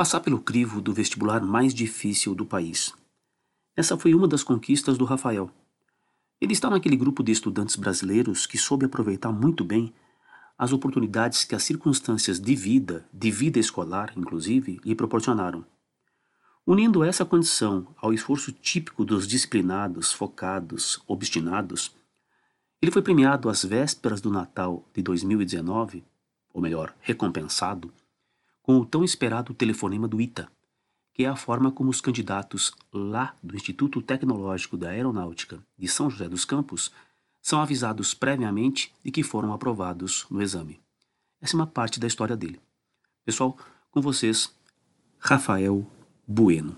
Passar pelo crivo do vestibular mais difícil do país. Essa foi uma das conquistas do Rafael. Ele está naquele grupo de estudantes brasileiros que soube aproveitar muito bem as oportunidades que as circunstâncias de vida, de vida escolar, inclusive, lhe proporcionaram. Unindo essa condição ao esforço típico dos disciplinados, focados, obstinados, ele foi premiado às vésperas do Natal de 2019, ou melhor, recompensado, com o tão esperado telefonema do ITA, que é a forma como os candidatos lá do Instituto Tecnológico da Aeronáutica de São José dos Campos são avisados previamente de que foram aprovados no exame. Essa é uma parte da história dele. Pessoal, com vocês, Rafael Bueno.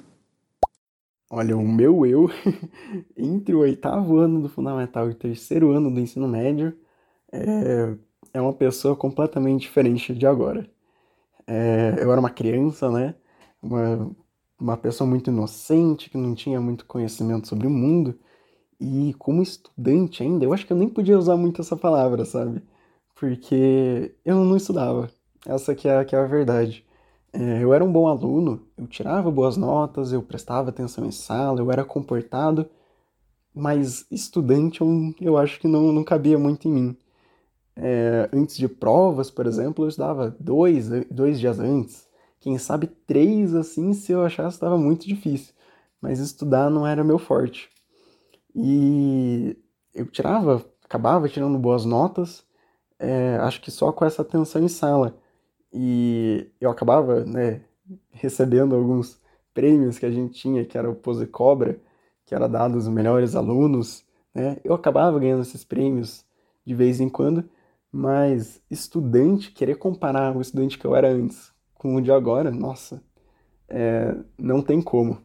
Olha, o meu eu, entre o oitavo ano do fundamental e o terceiro ano do ensino médio, é, é uma pessoa completamente diferente de agora. É, eu era uma criança, né? Uma, uma pessoa muito inocente, que não tinha muito conhecimento sobre o mundo. E como estudante ainda, eu acho que eu nem podia usar muito essa palavra, sabe? Porque eu não estudava. Essa que é, que é a verdade. É, eu era um bom aluno, eu tirava boas notas, eu prestava atenção em sala, eu era comportado, mas estudante eu, eu acho que não, não cabia muito em mim. É, antes de provas, por exemplo, eu estudava dois, dois dias antes, quem sabe três assim, se eu achasse estava muito difícil, mas estudar não era meu forte. E eu tirava, acabava tirando boas notas, é, acho que só com essa atenção em sala e eu acabava, né, recebendo alguns prêmios que a gente tinha, que era o Pose Cobra, que era dado aos melhores alunos, né? Eu acabava ganhando esses prêmios de vez em quando, mas estudante, querer comparar o estudante que eu era antes com o de agora, nossa, é, não tem como.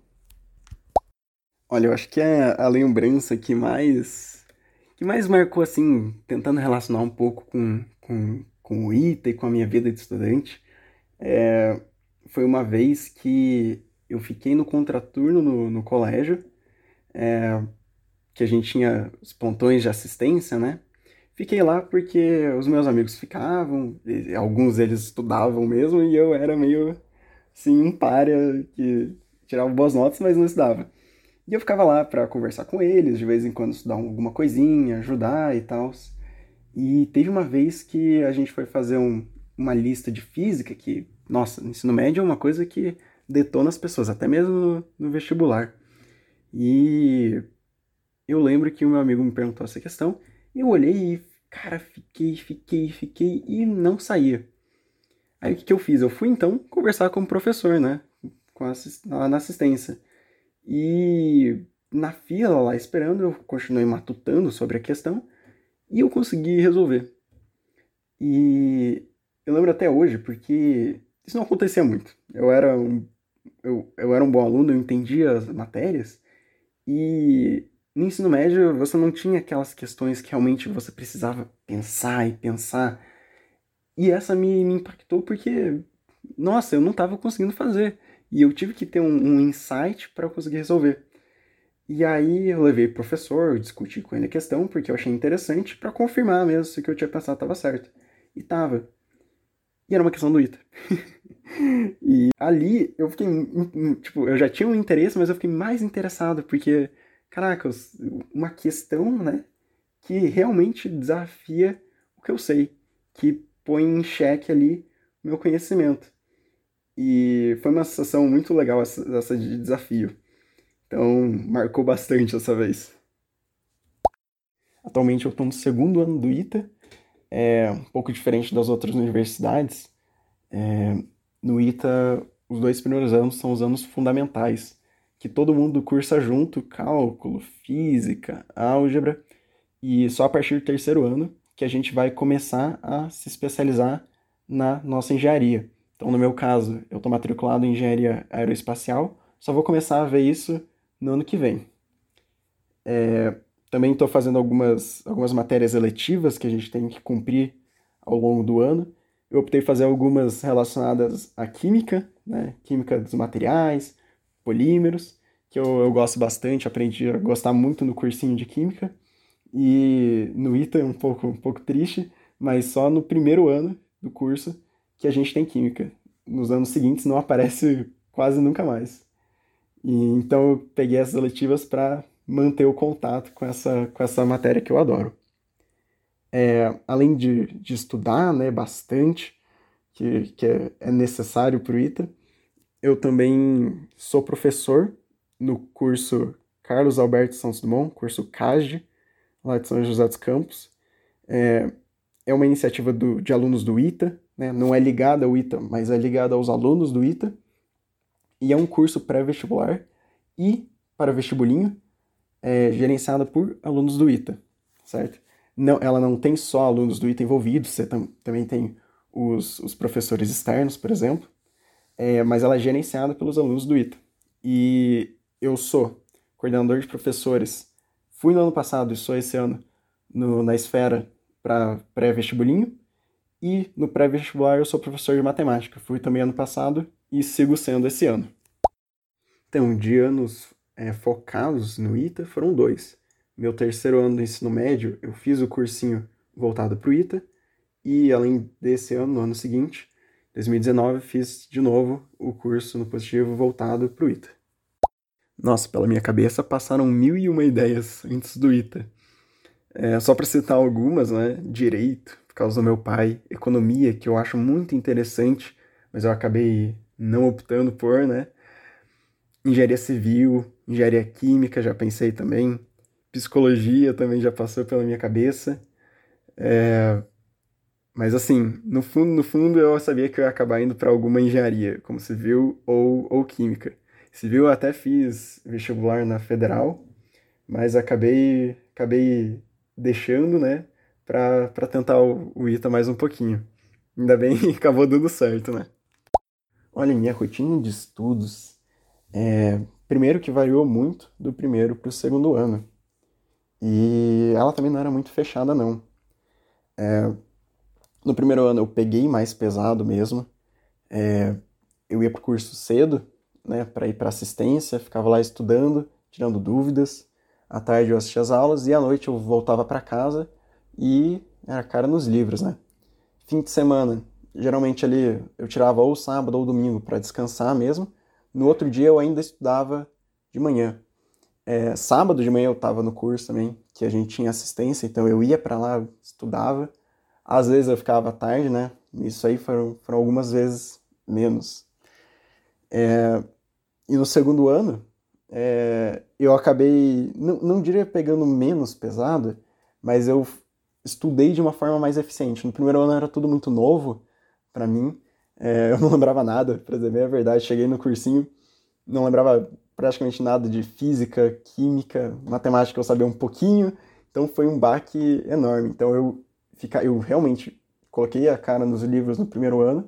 Olha, eu acho que é a lembrança que mais que mais marcou assim, tentando relacionar um pouco com, com com o ITA e com a minha vida de estudante, é, foi uma vez que eu fiquei no contraturno no, no colégio, é, que a gente tinha os pontões de assistência, né? Fiquei lá porque os meus amigos ficavam, alguns deles estudavam mesmo, e eu era meio, assim, um párea que tirava boas notas, mas não estudava. E eu ficava lá para conversar com eles, de vez em quando estudar alguma coisinha, ajudar e tal. E teve uma vez que a gente foi fazer um, uma lista de física que, nossa, no ensino médio é uma coisa que detona as pessoas, até mesmo no, no vestibular. E eu lembro que o meu amigo me perguntou essa questão, eu olhei e, cara, fiquei, fiquei, fiquei e não saía. Aí o que, que eu fiz? Eu fui então conversar com o professor, né? Com assist... na assistência. E na fila lá esperando, eu continuei matutando sobre a questão. E eu consegui resolver. E eu lembro até hoje, porque isso não acontecia muito. Eu era um, eu, eu era um bom aluno, eu entendia as matérias, e no ensino médio você não tinha aquelas questões que realmente você precisava pensar e pensar. E essa me, me impactou porque, nossa, eu não estava conseguindo fazer. E eu tive que ter um, um insight para conseguir resolver. E aí eu levei o professor, eu discuti com ele a questão, porque eu achei interessante, para confirmar mesmo se o que eu tinha pensado estava certo. E tava. E era uma questão do ITA. e ali eu fiquei, tipo, eu já tinha um interesse, mas eu fiquei mais interessado, porque, caraca, uma questão, né, que realmente desafia o que eu sei, que põe em xeque ali o meu conhecimento. E foi uma sensação muito legal essa, essa de desafio. Então, marcou bastante essa vez. Atualmente eu estou no segundo ano do ITA, é um pouco diferente das outras universidades. É, no ITA, os dois primeiros anos são os anos fundamentais, que todo mundo cursa junto, cálculo, física, álgebra, e só a partir do terceiro ano que a gente vai começar a se especializar na nossa engenharia. Então, no meu caso, eu estou matriculado em engenharia aeroespacial, só vou começar a ver isso no ano que vem. É, também estou fazendo algumas, algumas matérias eletivas que a gente tem que cumprir ao longo do ano. Eu optei fazer algumas relacionadas à química, né? química dos materiais, polímeros, que eu, eu gosto bastante, aprendi a gostar muito no cursinho de química. e no ITA é um pouco, um pouco triste, mas só no primeiro ano do curso que a gente tem química. Nos anos seguintes não aparece quase nunca mais. E, então eu peguei essas letivas para manter o contato com essa, com essa matéria que eu adoro. É, além de, de estudar né, bastante, que, que é, é necessário para o ITA, eu também sou professor no curso Carlos Alberto Santos Dumont, curso CASD, lá de São José dos Campos. É, é uma iniciativa do, de alunos do ITA, né? não é ligada ao ITA, mas é ligada aos alunos do ITA. E é um curso pré-vestibular e para vestibulinho, é, gerenciada por alunos do ITA, certo? Não, ela não tem só alunos do ITA envolvidos, você tam, também tem os, os, professores externos, por exemplo, é, mas ela é gerenciada pelos alunos do ITA. E eu sou coordenador de professores, fui no ano passado e sou esse ano no, na esfera para pré-vestibulinho, e no pré-vestibular eu sou professor de matemática, fui também ano passado e sigo sendo esse ano. Então, de anos é, focados no ITA foram dois. Meu terceiro ano do ensino médio, eu fiz o cursinho voltado para o ITA, e além desse ano, no ano seguinte, 2019, fiz de novo o curso no positivo voltado para o ITA. Nossa, pela minha cabeça passaram mil e uma ideias antes do ITA. É, só para citar algumas, né? Direito, por causa do meu pai, economia, que eu acho muito interessante, mas eu acabei não optando por, né? engenharia civil, engenharia química, já pensei também, psicologia também já passou pela minha cabeça. É... Mas assim, no fundo, no fundo eu sabia que eu ia acabar indo para alguma engenharia, como civil ou, ou química. Civil eu até fiz vestibular na federal, mas acabei, acabei deixando, né, para tentar o, o ITA mais um pouquinho. Ainda bem que acabou dando certo, né? Olha, minha rotina de estudos é, primeiro que variou muito do primeiro para o segundo ano. E ela também não era muito fechada, não. É, no primeiro ano eu peguei mais pesado mesmo. É, eu ia para o curso cedo, né, para ir para assistência, ficava lá estudando, tirando dúvidas. À tarde eu assistia as aulas e à noite eu voltava para casa e era cara nos livros, né? Fim de semana, geralmente ali eu tirava ou sábado ou domingo para descansar mesmo. No outro dia eu ainda estudava de manhã. É, sábado de manhã eu estava no curso também, que a gente tinha assistência, então eu ia para lá, estudava. Às vezes eu ficava tarde, né? Isso aí foram, foram algumas vezes menos. É, e no segundo ano, é, eu acabei, não, não diria pegando menos pesado, mas eu estudei de uma forma mais eficiente. No primeiro ano era tudo muito novo para mim, é, eu não lembrava nada, para dizer a verdade. Cheguei no cursinho, não lembrava praticamente nada de física, química, matemática, eu sabia um pouquinho. Então foi um baque enorme. Então eu, fica, eu realmente coloquei a cara nos livros no primeiro ano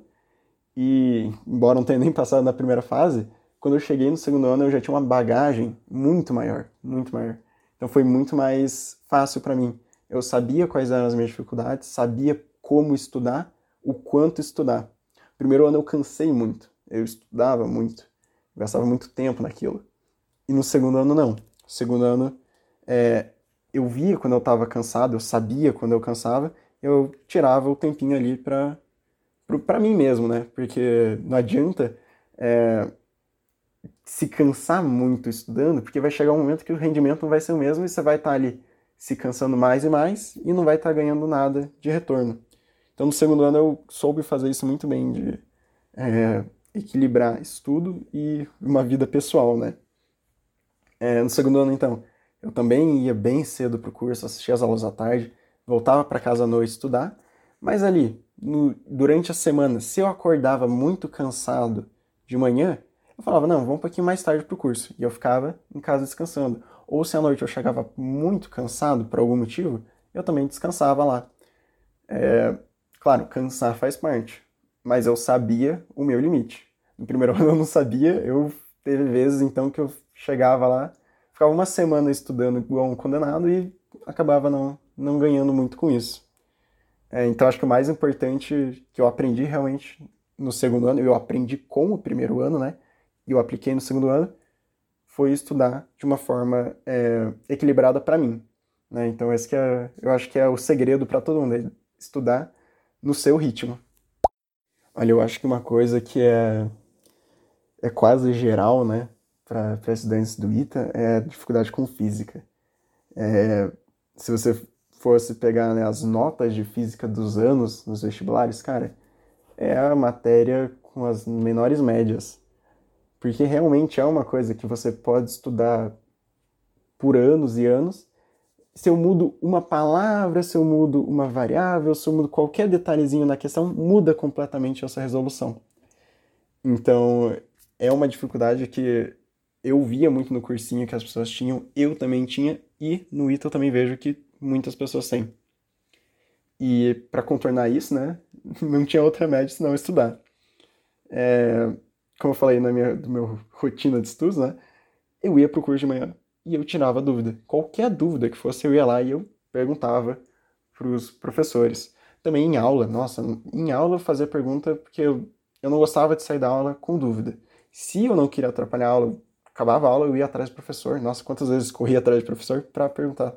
e, embora não tenha nem passado na primeira fase, quando eu cheguei no segundo ano eu já tinha uma bagagem muito maior, muito maior. Então foi muito mais fácil para mim. Eu sabia quais eram as minhas dificuldades, sabia como estudar, o quanto estudar. Primeiro ano eu cansei muito, eu estudava muito, gastava muito tempo naquilo. E no segundo ano não. No segundo ano é, eu via quando eu estava cansado, eu sabia quando eu cansava, eu tirava o tempinho ali para para mim mesmo, né? Porque não adianta é, se cansar muito estudando, porque vai chegar um momento que o rendimento não vai ser o mesmo e você vai estar tá ali se cansando mais e mais e não vai estar tá ganhando nada de retorno. Então, no segundo ano, eu soube fazer isso muito bem, de é, equilibrar estudo e uma vida pessoal, né? É, no segundo ano, então, eu também ia bem cedo para o curso, assistia as aulas à tarde, voltava para casa à noite estudar, mas ali, no, durante a semana, se eu acordava muito cansado de manhã, eu falava, não, vamos um pouquinho mais tarde para o curso. E eu ficava em casa descansando. Ou se à noite eu chegava muito cansado por algum motivo, eu também descansava lá. É, Claro, cansar faz parte, mas eu sabia o meu limite. No primeiro ano eu não sabia, eu teve vezes então que eu chegava lá, ficava uma semana estudando igual um condenado e acabava não, não ganhando muito com isso. É, então acho que o mais importante que eu aprendi realmente no segundo ano, eu aprendi com o primeiro ano, né? E eu apliquei no segundo ano, foi estudar de uma forma é, equilibrada para mim. Né? Então esse que é, eu acho que é o segredo para todo mundo, é estudar no seu ritmo. Olha, eu acho que uma coisa que é, é quase geral, né, para estudantes do ITA é a dificuldade com física. É, se você fosse pegar né, as notas de física dos anos nos vestibulares, cara, é a matéria com as menores médias. Porque realmente é uma coisa que você pode estudar por anos e anos. Se eu mudo uma palavra, se eu mudo uma variável, se eu mudo qualquer detalhezinho na questão, muda completamente essa resolução. Então, é uma dificuldade que eu via muito no cursinho que as pessoas tinham, eu também tinha, e no ITA eu também vejo que muitas pessoas têm. E para contornar isso, né, não tinha outra média senão estudar. É, como eu falei na minha do meu rotina de estudos, né, eu ia pro curso de manhã e eu tirava dúvida. Qualquer dúvida que fosse, eu ia lá e eu perguntava para os professores. Também em aula, nossa, em aula eu fazia pergunta porque eu, eu não gostava de sair da aula com dúvida. Se eu não queria atrapalhar a aula, acabava a aula, eu ia atrás do professor. Nossa, quantas vezes corria atrás do professor para perguntar.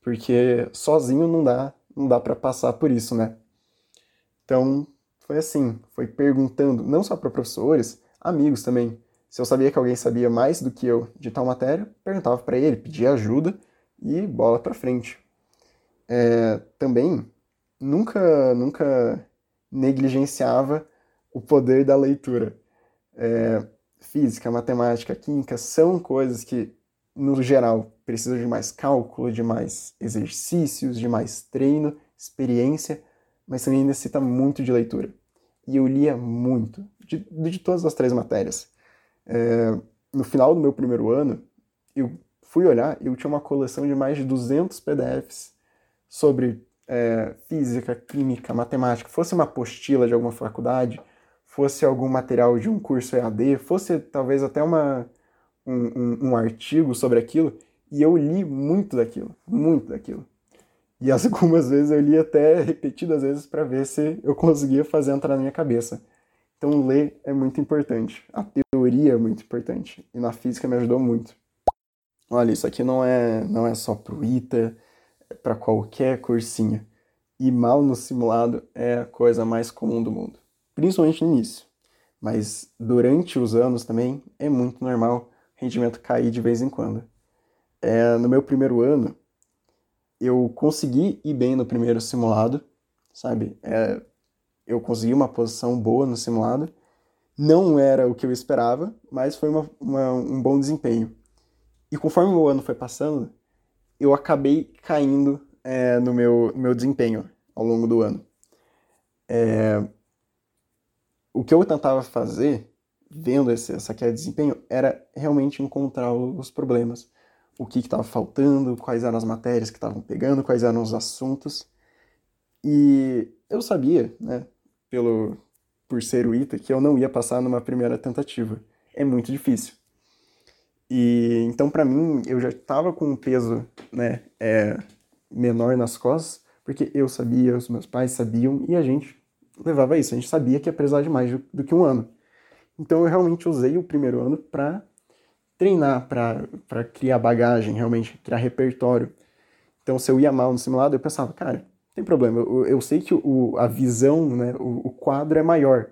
Porque sozinho não dá, não dá para passar por isso, né? Então, foi assim, foi perguntando, não só para professores, amigos também. Se eu sabia que alguém sabia mais do que eu de tal matéria, perguntava para ele, pedia ajuda e bola para frente. É, também nunca, nunca negligenciava o poder da leitura. É, física, matemática, química são coisas que, no geral, precisam de mais cálculo, de mais exercícios, de mais treino, experiência, mas também necessita muito de leitura. E eu lia muito, de, de todas as três matérias. É, no final do meu primeiro ano, eu fui olhar e eu tinha uma coleção de mais de 200 PDFs sobre é, física, química, matemática, fosse uma apostila de alguma faculdade, fosse algum material de um curso EAD, fosse talvez até uma, um, um, um artigo sobre aquilo, e eu li muito daquilo, muito daquilo. E algumas vezes eu li até repetidas vezes para ver se eu conseguia fazer entrar na minha cabeça. Então ler é muito importante. A teoria é muito importante. E na física me ajudou muito. Olha, isso aqui não é, não é só pro ITA, é para qualquer cursinho. E mal no simulado é a coisa mais comum do mundo principalmente no início. Mas durante os anos também é muito normal o rendimento cair de vez em quando. É, no meu primeiro ano, eu consegui ir bem no primeiro simulado, sabe? É, eu consegui uma posição boa no simulado. Não era o que eu esperava, mas foi uma, uma, um bom desempenho. E conforme o ano foi passando, eu acabei caindo é, no meu, meu desempenho ao longo do ano. É, o que eu tentava fazer, vendo esse, essa queda de desempenho, era realmente encontrar os problemas. O que estava faltando, quais eram as matérias que estavam pegando, quais eram os assuntos. E eu sabia, né, pelo, por ser o ITA, que eu não ia passar numa primeira tentativa. É muito difícil. E então, para mim, eu já estava com um peso né, é, menor nas costas, porque eu sabia, os meus pais sabiam e a gente levava isso. A gente sabia que ia precisar de mais do que um ano. Então eu realmente usei o primeiro ano para treinar, para criar bagagem, realmente criar repertório. Então se eu ia mal no simulado, eu pensava, cara, tem problema, eu, eu sei que o, a visão, né, o, o, quadro é maior.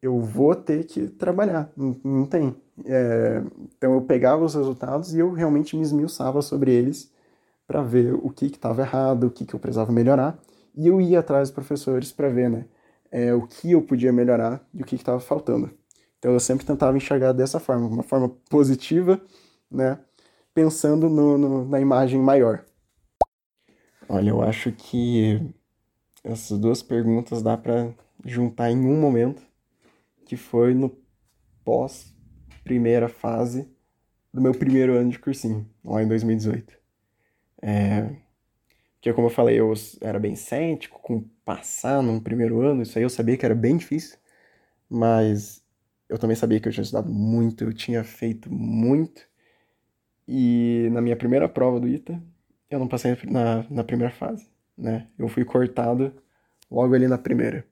Eu vou ter que trabalhar, não, não tem. É, então eu pegava os resultados e eu realmente me esmiuçava sobre eles para ver o que estava errado, o que, que eu precisava melhorar. E eu ia atrás dos professores para ver, né? é, o que eu podia melhorar e o que estava faltando. Então eu sempre tentava enxergar dessa forma, uma forma positiva, né? Pensando no, no, na imagem maior. Olha, eu acho que essas duas perguntas dá para juntar em um momento, que foi no pós primeira fase do meu primeiro ano de cursinho, lá em 2018. É, porque, como eu falei, eu era bem cético com passar num primeiro ano, isso aí eu sabia que era bem difícil, mas eu também sabia que eu tinha estudado muito, eu tinha feito muito, e na minha primeira prova do ITA, eu não passei na, na primeira fase, né? Eu fui cortado logo ali na primeira.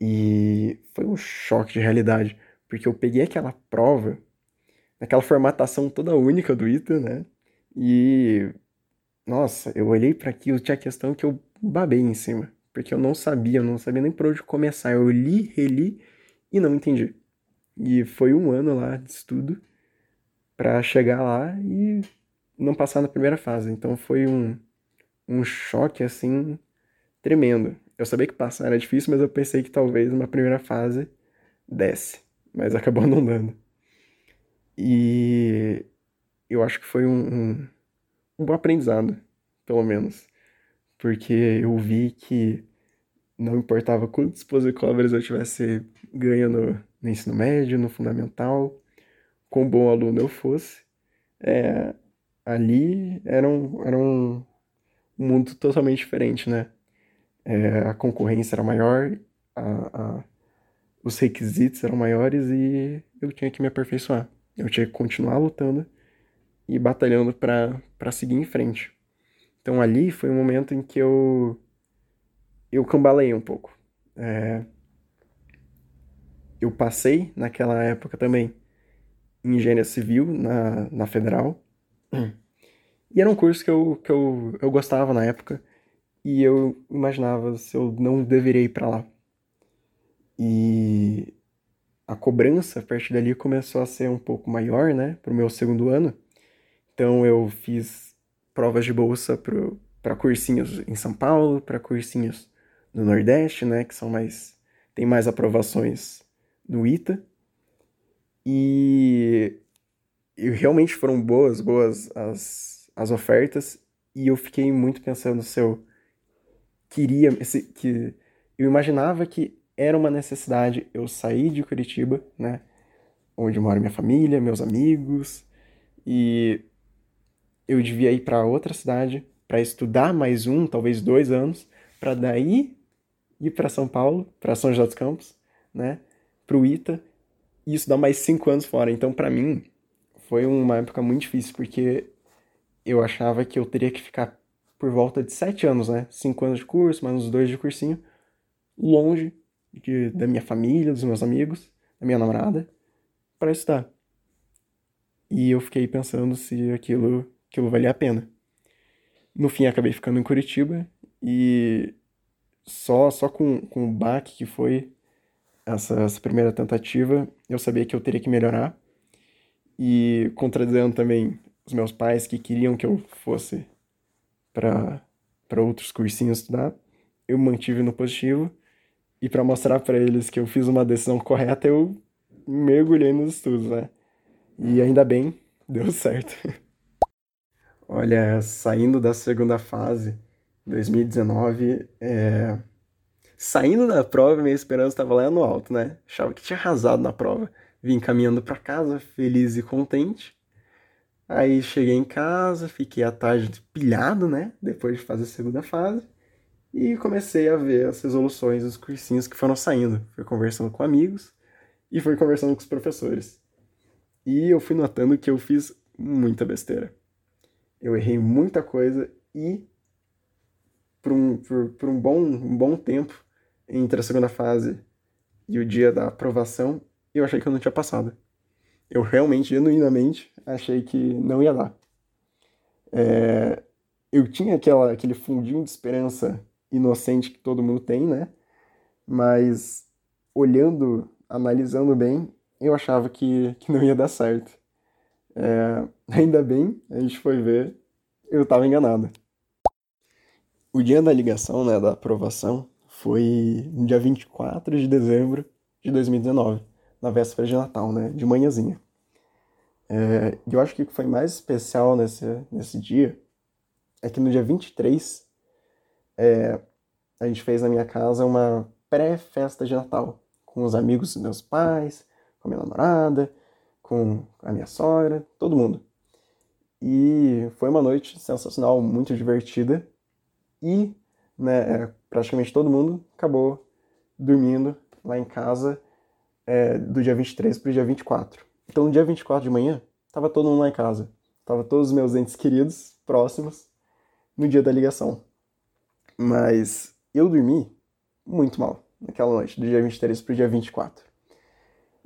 E foi um choque de realidade, porque eu peguei aquela prova, naquela formatação toda única do ITA, né? E nossa, eu olhei para aquilo, tinha questão que eu babei em cima, porque eu não sabia, eu não sabia nem por onde começar. Eu li, reli e não entendi. E foi um ano lá de estudo para chegar lá e não passar na primeira fase. Então foi um, um choque assim tremendo. Eu sabia que passar era difícil, mas eu pensei que talvez uma primeira fase desse, mas acabou não dando. E eu acho que foi um, um, um bom aprendizado, pelo menos, porque eu vi que não importava quantos posicovers eu tivesse ganho no, no ensino médio, no fundamental, quão bom aluno eu fosse, é, ali era um, era um mundo totalmente diferente, né? É, a concorrência era maior, a, a, os requisitos eram maiores e eu tinha que me aperfeiçoar. Eu tinha que continuar lutando e batalhando para seguir em frente. Então ali foi um momento em que eu eu cambalei um pouco. É, eu passei naquela época também engenharia civil na, na federal. E era um curso que eu, que eu, eu gostava na época e eu imaginava se eu não deveria ir para lá. E a cobrança a partir dali começou a ser um pouco maior, né, para o meu segundo ano. Então eu fiz provas de bolsa para cursinhos em São Paulo, para cursinhos no Nordeste, né, que são mais tem mais aprovações no ITA. E, e realmente foram boas, boas as, as ofertas. E eu fiquei muito pensando se eu queria, se, que eu imaginava que era uma necessidade eu sair de Curitiba, né? Onde mora minha família, meus amigos, e eu devia ir para outra cidade para estudar mais um, talvez dois anos, para daí ir para São Paulo, para São José dos Campos, né? Para o ITA e estudar mais cinco anos fora. Então, para mim, foi uma época muito difícil, porque eu achava que eu teria que ficar por volta de sete anos, né? Cinco anos de curso, mais uns dois de cursinho, longe de, da minha família, dos meus amigos, da minha namorada, para estudar. E eu fiquei pensando se aquilo, aquilo valia a pena. No fim, acabei ficando em Curitiba e só só com, com o baque que foi essa, essa primeira tentativa, eu sabia que eu teria que melhorar. E contradizendo também os meus pais que queriam que eu fosse para outros cursinhos estudar, eu mantive no positivo. E para mostrar para eles que eu fiz uma decisão correta, eu mergulhei nos estudos, né? E ainda bem, deu certo. Olha, saindo da segunda fase, 2019, é, Saindo da prova, minha esperança estava lá no alto, né? Achava que tinha arrasado na prova. Vim caminhando para casa, feliz e contente. Aí cheguei em casa, fiquei à tarde pilhado, né? Depois de fazer a segunda fase. E comecei a ver as resoluções dos cursinhos que foram saindo. Fui conversando com amigos e fui conversando com os professores. E eu fui notando que eu fiz muita besteira. Eu errei muita coisa e por um, por, por um, bom, um bom tempo entre a segunda fase e o dia da aprovação, eu achei que eu não tinha passado. Eu realmente, genuinamente, achei que não ia dar. É, eu tinha aquela, aquele fundinho de esperança inocente que todo mundo tem, né? Mas olhando, analisando bem, eu achava que, que não ia dar certo. É, ainda bem, a gente foi ver, eu estava enganado. O dia da ligação, né, da aprovação, foi no dia 24 de dezembro de 2019, na véspera de Natal, né? De manhãzinha. É, e eu acho que o que foi mais especial nesse, nesse dia é que no dia 23 é, a gente fez na minha casa uma pré-festa de Natal com os amigos dos meus pais, com a minha namorada, com a minha sogra, todo mundo. E foi uma noite sensacional, muito divertida. E né, é, praticamente todo mundo acabou dormindo lá em casa é, do dia 23 para o dia 24. Então, no dia 24 de manhã, estava todo mundo lá em casa. Tava todos os meus entes queridos, próximos, no dia da ligação. Mas eu dormi muito mal naquela noite, do dia 23 para o dia 24.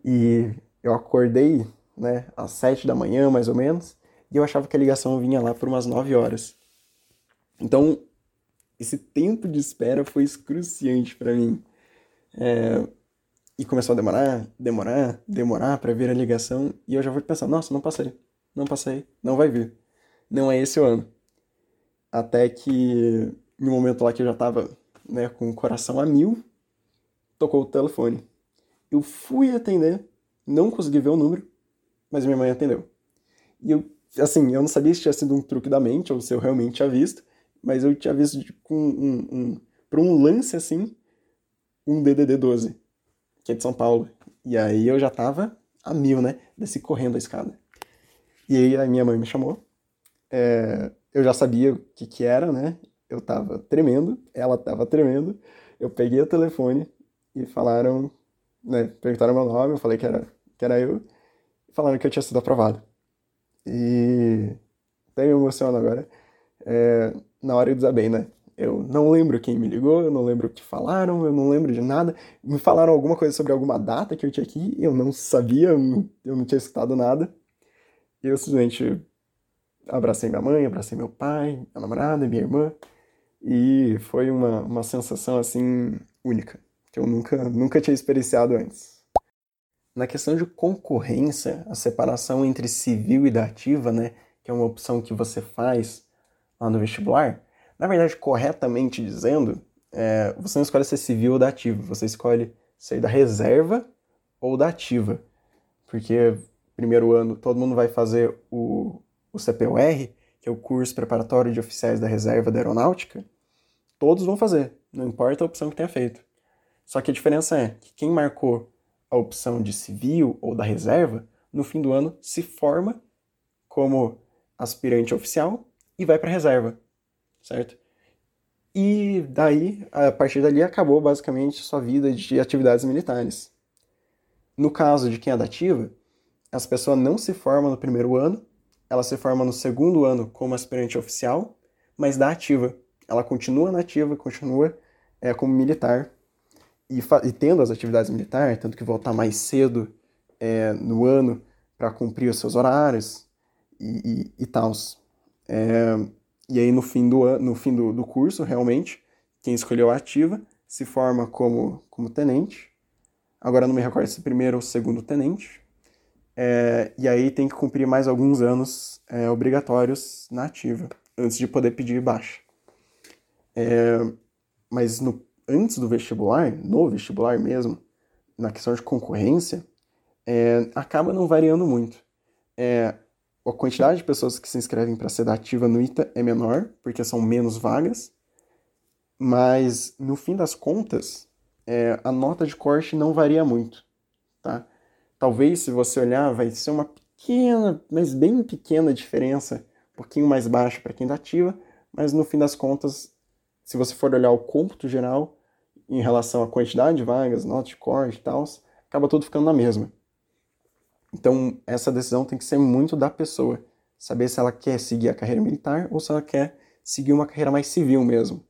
E eu acordei, né, às 7 da manhã, mais ou menos, e eu achava que a ligação vinha lá por umas 9 horas. Então, esse tempo de espera foi excruciante para mim. É, e começou a demorar, demorar, demorar para vir a ligação. E eu já fui pensando, nossa, não passei, não passei, não vai vir. Não é esse o ano. Até que, no momento lá que eu já tava né, com o coração a mil, tocou o telefone. Eu fui atender, não consegui ver o número, mas minha mãe atendeu. E eu, assim, eu não sabia se tinha sido um truque da mente ou se eu realmente tinha visto, mas eu tinha visto com um, um, por um lance assim, um DDD 12, que é de São Paulo. E aí eu já tava a mil, né? Desci correndo a escada. E aí a minha mãe me chamou. É, eu já sabia o que que era, né? Eu tava tremendo, ela tava tremendo. Eu peguei o telefone e falaram, né? Perguntaram meu nome, eu falei que era, que era eu. Falaram que eu tinha sido aprovado. E até me emociono agora. É, na hora eu desabei, né? Eu não lembro quem me ligou, eu não lembro o que falaram, eu não lembro de nada. Me falaram alguma coisa sobre alguma data que eu tinha aqui, eu não sabia, eu não tinha escutado nada. Eu simplesmente abracei minha mãe, abracei meu pai, minha namorada, minha irmã, e foi uma, uma sensação assim única, que eu nunca, nunca tinha experienciado antes. Na questão de concorrência, a separação entre civil e da ativa, né, que é uma opção que você faz lá no vestibular, na verdade, corretamente dizendo, é, você não escolhe ser civil ou da ativa, você escolhe ser da reserva ou da ativa. Porque primeiro ano todo mundo vai fazer o, o CPUR, que é o curso preparatório de oficiais da reserva da aeronáutica, todos vão fazer, não importa a opção que tenha feito. Só que a diferença é que quem marcou a opção de civil ou da reserva, no fim do ano se forma como aspirante oficial e vai para reserva, certo? E daí, a partir dali, acabou basicamente sua vida de atividades militares. No caso de quem é da ativa, as pessoas não se formam no primeiro ano, ela se forma no segundo ano como aspirante oficial, mas da ativa. Ela continua na ativa, continua é, como militar e, e, tendo as atividades militares, tanto que voltar mais cedo é, no ano para cumprir os seus horários e, e, e tal. É, e aí no fim, do, no fim do, do curso, realmente, quem escolheu a ativa se forma como, como tenente. Agora não me recordo se primeiro ou segundo tenente. É, e aí tem que cumprir mais alguns anos é, obrigatórios na ativa, antes de poder pedir baixa. É, mas no, antes do vestibular, no vestibular mesmo, na questão de concorrência, é, acaba não variando muito. A quantidade de pessoas que se inscrevem para ser da ativa no ITA é menor, porque são menos vagas, mas no fim das contas, é, a nota de corte não varia muito, tá? Talvez, se você olhar, vai ser uma pequena, mas bem pequena diferença, um pouquinho mais baixa para quem é da ativa, mas no fim das contas, se você for olhar o cômputo geral, em relação à quantidade de vagas, nota de corte e tal, acaba tudo ficando na mesma. Então, essa decisão tem que ser muito da pessoa. Saber se ela quer seguir a carreira militar ou se ela quer seguir uma carreira mais civil mesmo,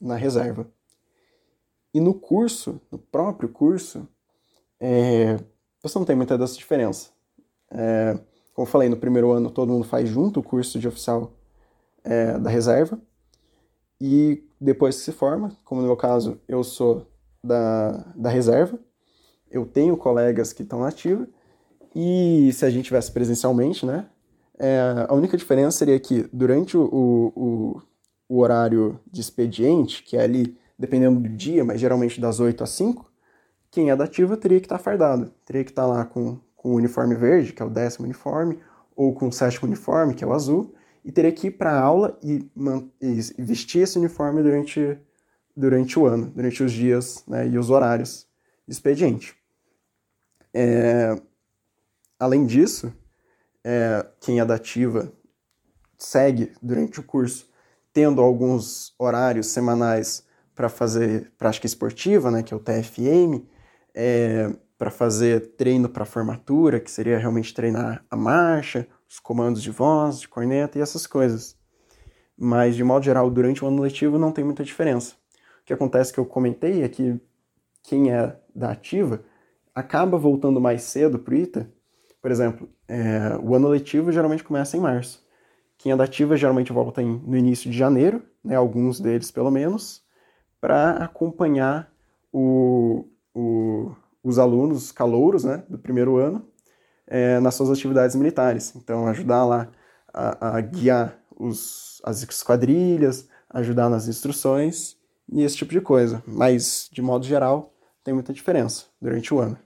na reserva. E no curso, no próprio curso, é, você não tem muita dessa diferença. É, como eu falei, no primeiro ano todo mundo faz junto o curso de oficial é, da reserva. E depois que se forma, como no meu caso, eu sou da, da reserva, eu tenho colegas que estão na ativa, e se a gente tivesse presencialmente, né? É, a única diferença seria que durante o, o, o, horário de expediente, que é ali, dependendo do dia, mas geralmente das 8 às 5, quem é da ativa teria que estar tá fardado. Teria que estar tá lá com, com o uniforme verde, que é o décimo uniforme, ou com o sétimo uniforme, que é o azul, e teria que ir para a aula e, e, vestir esse uniforme durante, durante o ano, durante os dias né, e os horários de expediente. É, Além disso, é, quem é da ativa segue durante o curso tendo alguns horários semanais para fazer prática esportiva, né, que é o TFM, é, para fazer treino para formatura, que seria realmente treinar a marcha, os comandos de voz, de corneta e essas coisas. Mas, de modo geral, durante o ano letivo não tem muita diferença. O que acontece que eu comentei é que quem é da ativa acaba voltando mais cedo para o ITA por exemplo, é, o ano letivo geralmente começa em março. Quem é da ativa geralmente volta em, no início de janeiro, né, alguns deles pelo menos, para acompanhar o, o, os alunos calouros né, do primeiro ano é, nas suas atividades militares. Então, ajudar lá a, a guiar os, as esquadrilhas, ajudar nas instruções e esse tipo de coisa. Mas, de modo geral, tem muita diferença durante o ano.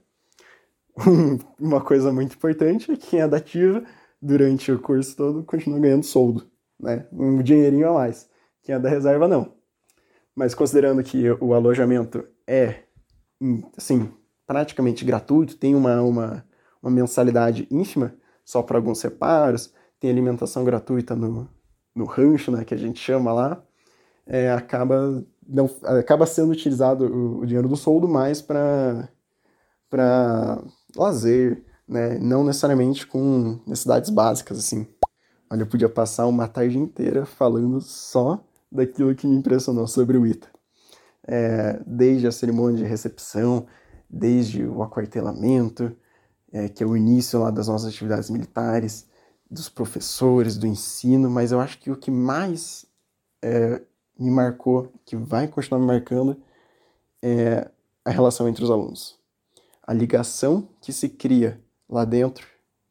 Uma coisa muito importante é que quem é da ativa durante o curso todo continua ganhando soldo, né? Um dinheirinho a mais. Quem é da reserva, não. Mas considerando que o alojamento é, assim, praticamente gratuito, tem uma, uma, uma mensalidade ínfima, só para alguns reparos, tem alimentação gratuita no, no rancho, né, que a gente chama lá, é, acaba, não, acaba sendo utilizado o, o dinheiro do soldo mais para lazer, né, não necessariamente com necessidades básicas, assim. Olha, eu podia passar uma tarde inteira falando só daquilo que me impressionou sobre o ITA. É, desde a cerimônia de recepção, desde o aquartelamento, é, que é o início lá das nossas atividades militares, dos professores, do ensino, mas eu acho que o que mais é, me marcou, que vai continuar me marcando, é a relação entre os alunos. A ligação que se cria lá dentro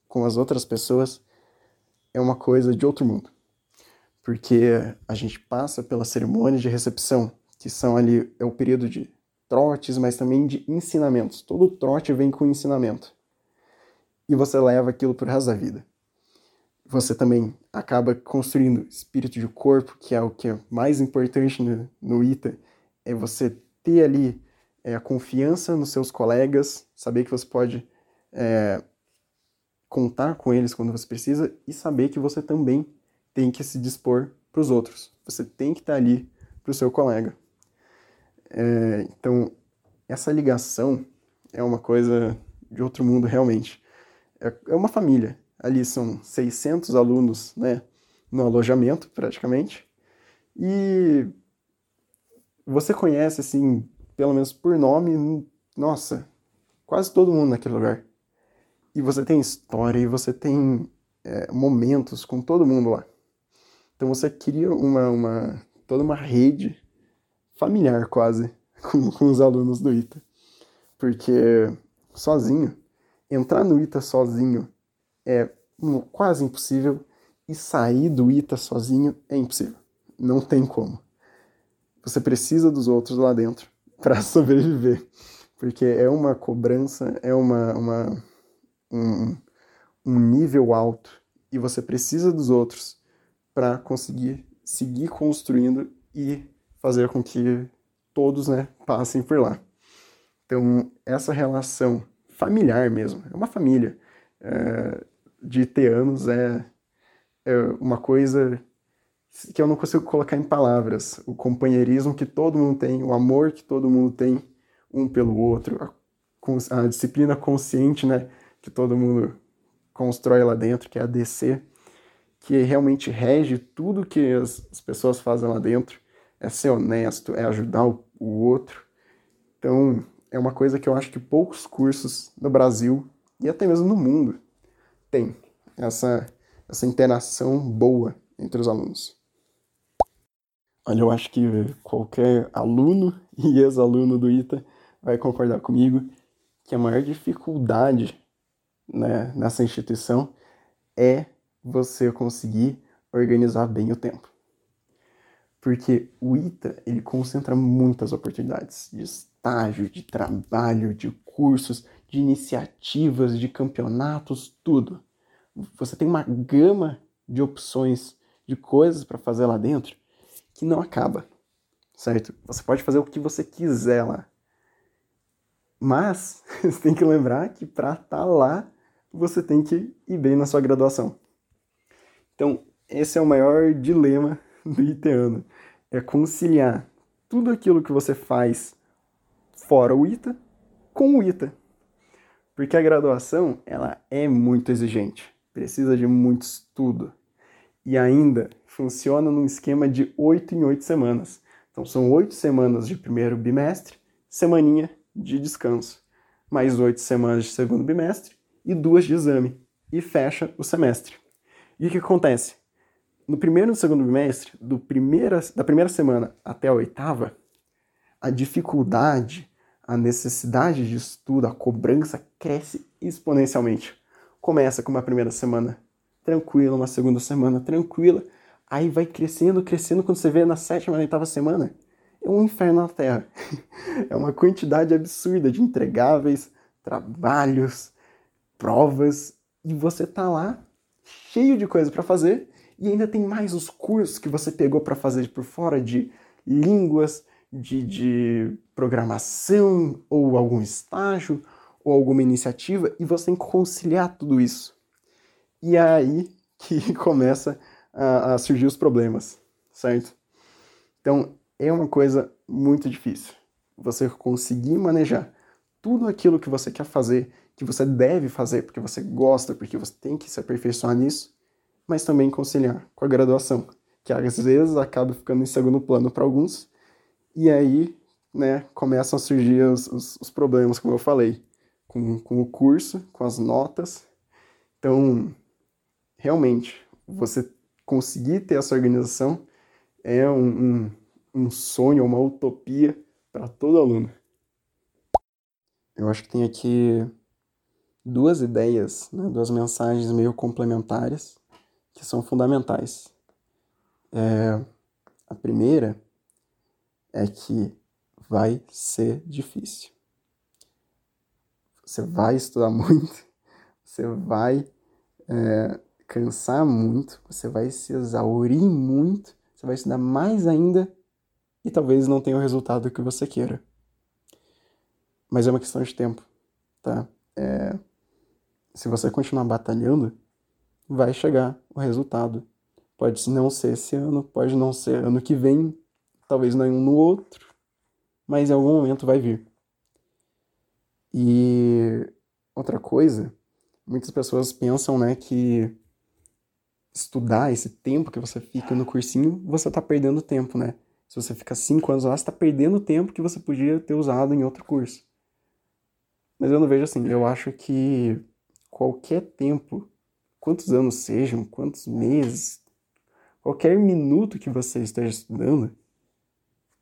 com as outras pessoas é uma coisa de outro mundo. Porque a gente passa pela cerimônia de recepção, que são ali, é o período de trotes, mas também de ensinamentos. Todo trote vem com ensinamento. E você leva aquilo pro resto da vida. Você também acaba construindo espírito de corpo, que é o que é mais importante no, no ITA, é você ter ali é, a confiança nos seus colegas, saber que você pode é, contar com eles quando você precisa e saber que você também tem que se dispor para os outros. Você tem que estar ali para o seu colega. É, então, essa ligação é uma coisa de outro mundo realmente. É, é uma família. Ali são 600 alunos né, no alojamento, praticamente. E você conhece, assim, pelo menos por nome, nossa, quase todo mundo naquele lugar e você tem história e você tem é, momentos com todo mundo lá. Então você cria uma, uma toda uma rede familiar quase com, com os alunos do ITA. Porque sozinho, entrar no ITA sozinho é quase impossível e sair do ITA sozinho é impossível. Não tem como. Você precisa dos outros lá dentro para sobreviver, porque é uma cobrança, é uma, uma um, um nível alto e você precisa dos outros para conseguir seguir construindo e fazer com que todos né, passem por lá. Então, essa relação familiar mesmo, é uma família é, de ter anos, é, é uma coisa que eu não consigo colocar em palavras. O companheirismo que todo mundo tem, o amor que todo mundo tem um pelo outro, a, a disciplina consciente, né? que todo mundo constrói lá dentro, que é a DC, que realmente rege tudo que as, as pessoas fazem lá dentro, é ser honesto, é ajudar o, o outro. Então, é uma coisa que eu acho que poucos cursos no Brasil e até mesmo no mundo tem essa, essa interação boa entre os alunos. Olha, eu acho que qualquer aluno e ex-aluno do ITA vai concordar comigo que a maior dificuldade né, nessa instituição é você conseguir organizar bem o tempo. Porque o ITA, ele concentra muitas oportunidades de estágio, de trabalho, de cursos, de iniciativas, de campeonatos, tudo. Você tem uma gama de opções de coisas para fazer lá dentro que não acaba, certo? Você pode fazer o que você quiser lá. Mas você tem que lembrar que para estar tá lá você tem que ir bem na sua graduação. Então, esse é o maior dilema do ITAno, é conciliar tudo aquilo que você faz fora o ITA com o ITA. Porque a graduação, ela é muito exigente, precisa de muito estudo. E ainda funciona num esquema de oito em oito semanas. Então são oito semanas de primeiro bimestre, semaninha de descanso. Mais oito semanas de segundo bimestre e duas de exame, e fecha o semestre. E o que acontece? no primeiro e no segundo bimestre, do primeira, da primeira semana até a oitava, a dificuldade, a necessidade de estudo, a cobrança cresce exponencialmente. Começa com uma primeira semana tranquila, uma segunda semana tranquila, aí vai crescendo, crescendo, quando você vê na sétima, na oitava semana, é um inferno na Terra. é uma quantidade absurda de entregáveis, trabalhos, provas, e você tá lá cheio de coisa para fazer, e ainda tem mais os cursos que você pegou para fazer por fora de línguas, de, de programação, ou algum estágio, ou alguma iniciativa, e você tem que conciliar tudo isso. E é aí que começa a, a surgir os problemas, certo? Então, é uma coisa muito difícil. Você conseguir manejar tudo aquilo que você quer fazer, que você deve fazer porque você gosta, porque você tem que se aperfeiçoar nisso, mas também conciliar com a graduação, que às vezes acaba ficando em segundo plano para alguns, e aí né, começam a surgir os, os, os problemas, como eu falei, com, com o curso, com as notas. Então, realmente, você conseguir ter essa organização é um, um, um sonho, uma utopia para todo aluno. Eu acho que tem aqui duas ideias, né, duas mensagens meio complementares que são fundamentais. É, a primeira é que vai ser difícil. Você vai estudar muito, você vai é, cansar muito, você vai se exaurir muito, você vai estudar mais ainda e talvez não tenha o resultado que você queira. Mas é uma questão de tempo, tá? É... Se você continuar batalhando, vai chegar o resultado. Pode não ser esse ano, pode não ser ano que vem, talvez não no outro, mas em algum momento vai vir. E outra coisa, muitas pessoas pensam, né, que estudar, esse tempo que você fica no cursinho, você tá perdendo tempo, né? Se você fica cinco anos lá, você tá perdendo tempo que você podia ter usado em outro curso. Mas eu não vejo assim. Eu acho que qualquer tempo, quantos anos sejam, quantos meses, qualquer minuto que você esteja estudando,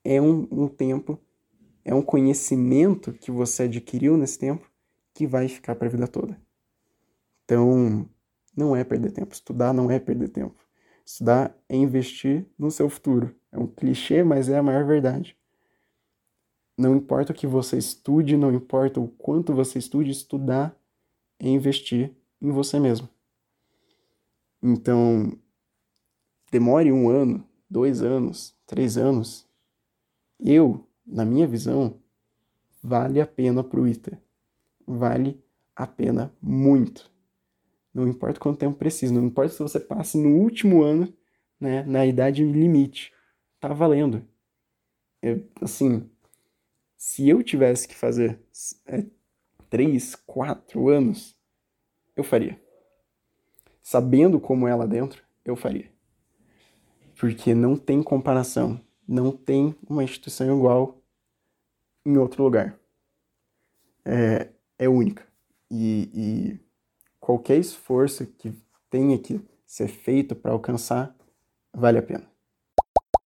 é um, um tempo, é um conhecimento que você adquiriu nesse tempo que vai ficar para a vida toda. Então, não é perder tempo. Estudar não é perder tempo. Estudar é investir no seu futuro. É um clichê, mas é a maior verdade. Não importa o que você estude, não importa o quanto você estude, estudar é investir em você mesmo. Então, demore um ano, dois anos, três anos. Eu, na minha visão, vale a pena pro ITA. Vale a pena muito. Não importa quanto tempo precisa, não importa se você passe no último ano, né, na idade limite. Tá valendo. É, assim, se eu tivesse que fazer é, três, quatro anos, eu faria. Sabendo como é lá dentro, eu faria. Porque não tem comparação. Não tem uma instituição igual em outro lugar. É, é única. E, e qualquer esforço que tenha que ser feito para alcançar, vale a pena.